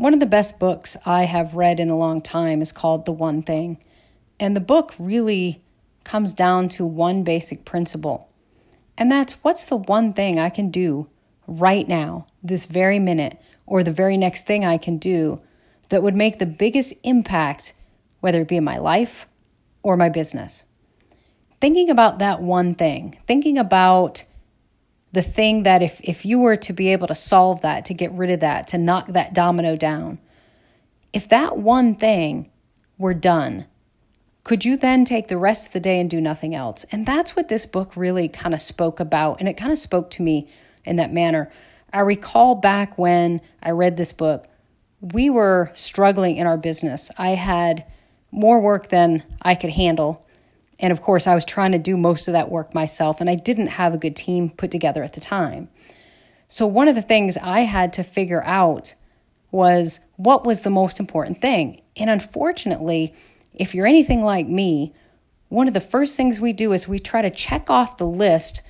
One of the best books I have read in a long time is called The One Thing. And the book really comes down to one basic principle. And that's what's the one thing I can do right now, this very minute, or the very next thing I can do that would make the biggest impact, whether it be in my life or my business. Thinking about that one thing, thinking about the thing that if, if you were to be able to solve that, to get rid of that, to knock that domino down, if that one thing were done, could you then take the rest of the day and do nothing else? And that's what this book really kind of spoke about. And it kind of spoke to me in that manner. I recall back when I read this book, we were struggling in our business. I had more work than I could handle. And of course, I was trying to do most of that work myself, and I didn't have a good team put together at the time. So, one of the things I had to figure out was what was the most important thing. And unfortunately, if you're anything like me, one of the first things we do is we try to check off the list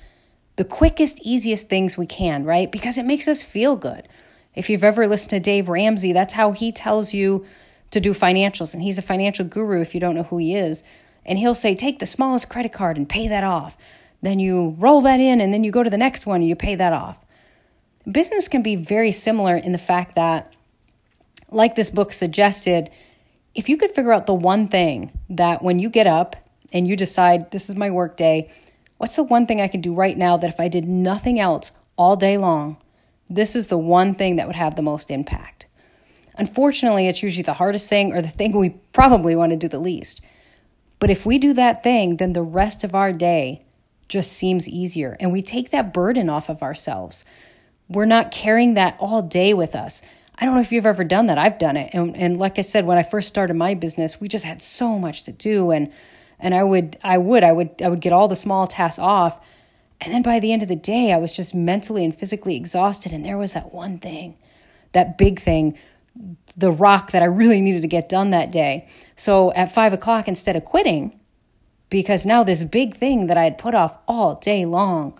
the quickest, easiest things we can, right? Because it makes us feel good. If you've ever listened to Dave Ramsey, that's how he tells you to do financials. And he's a financial guru if you don't know who he is and he'll say, Take the smallest credit card and pay that off. Then you roll that in, and then you go to the next one and you pay that off. Business can be very similar in the fact that, like this book suggested, if you could figure out the one thing that when you get up and you decide, This is my work day, what's the one thing I can do right now that if I did nothing else all day long, this is the one thing that would have the most impact? Unfortunately, it's usually the hardest thing or the thing we probably want to do the least. But if we do that thing, then the rest of our day just seems easier and we take that burden off of ourselves. We're not carrying that all day with us. I don't know if you've ever done that. I've done it. And, and like I said, when I first started my business, we just had so much to do. And, and I would, I would, I would, I would get all the small tasks off. And then by the end of the day, I was just mentally and physically exhausted. And there was that one thing, that big thing the rock that I really needed to get done that day. So at five o'clock, instead of quitting, because now this big thing that I had put off all day long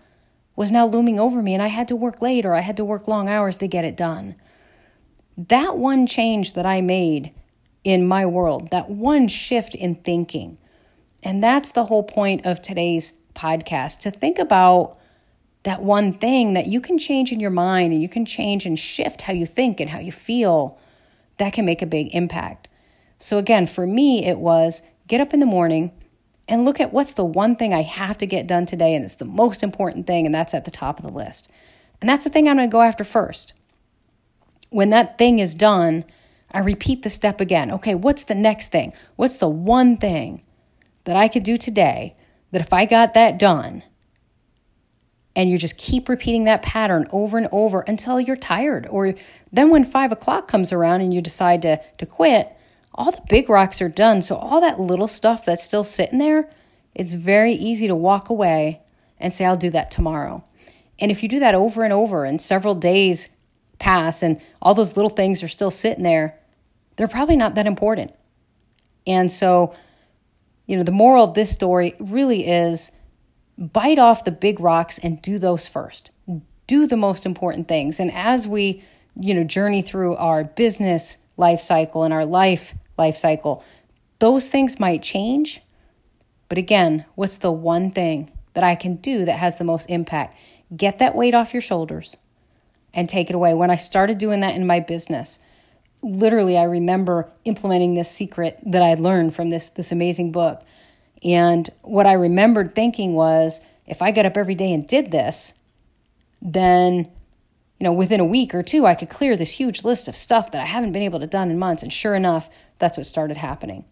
was now looming over me, and I had to work late or I had to work long hours to get it done. That one change that I made in my world, that one shift in thinking, and that's the whole point of today's podcast to think about that one thing that you can change in your mind and you can change and shift how you think and how you feel that can make a big impact. So, again, for me, it was get up in the morning and look at what's the one thing I have to get done today, and it's the most important thing, and that's at the top of the list. And that's the thing I'm going to go after first. When that thing is done, I repeat the step again. Okay, what's the next thing? What's the one thing that I could do today that if I got that done, and you just keep repeating that pattern over and over until you're tired. Or then when five o'clock comes around and you decide to, to quit, all the big rocks are done. So all that little stuff that's still sitting there, it's very easy to walk away and say, I'll do that tomorrow. And if you do that over and over and several days pass and all those little things are still sitting there, they're probably not that important. And so, you know, the moral of this story really is bite off the big rocks and do those first. Do the most important things. And as we, you know, journey through our business life cycle and our life life cycle, those things might change. But again, what's the one thing that I can do that has the most impact? Get that weight off your shoulders and take it away. When I started doing that in my business, literally I remember implementing this secret that I learned from this this amazing book and what I remembered thinking was if I got up every day and did this, then you know, within a week or two, I could clear this huge list of stuff that I haven't been able to done in months. And sure enough, that's what started happening.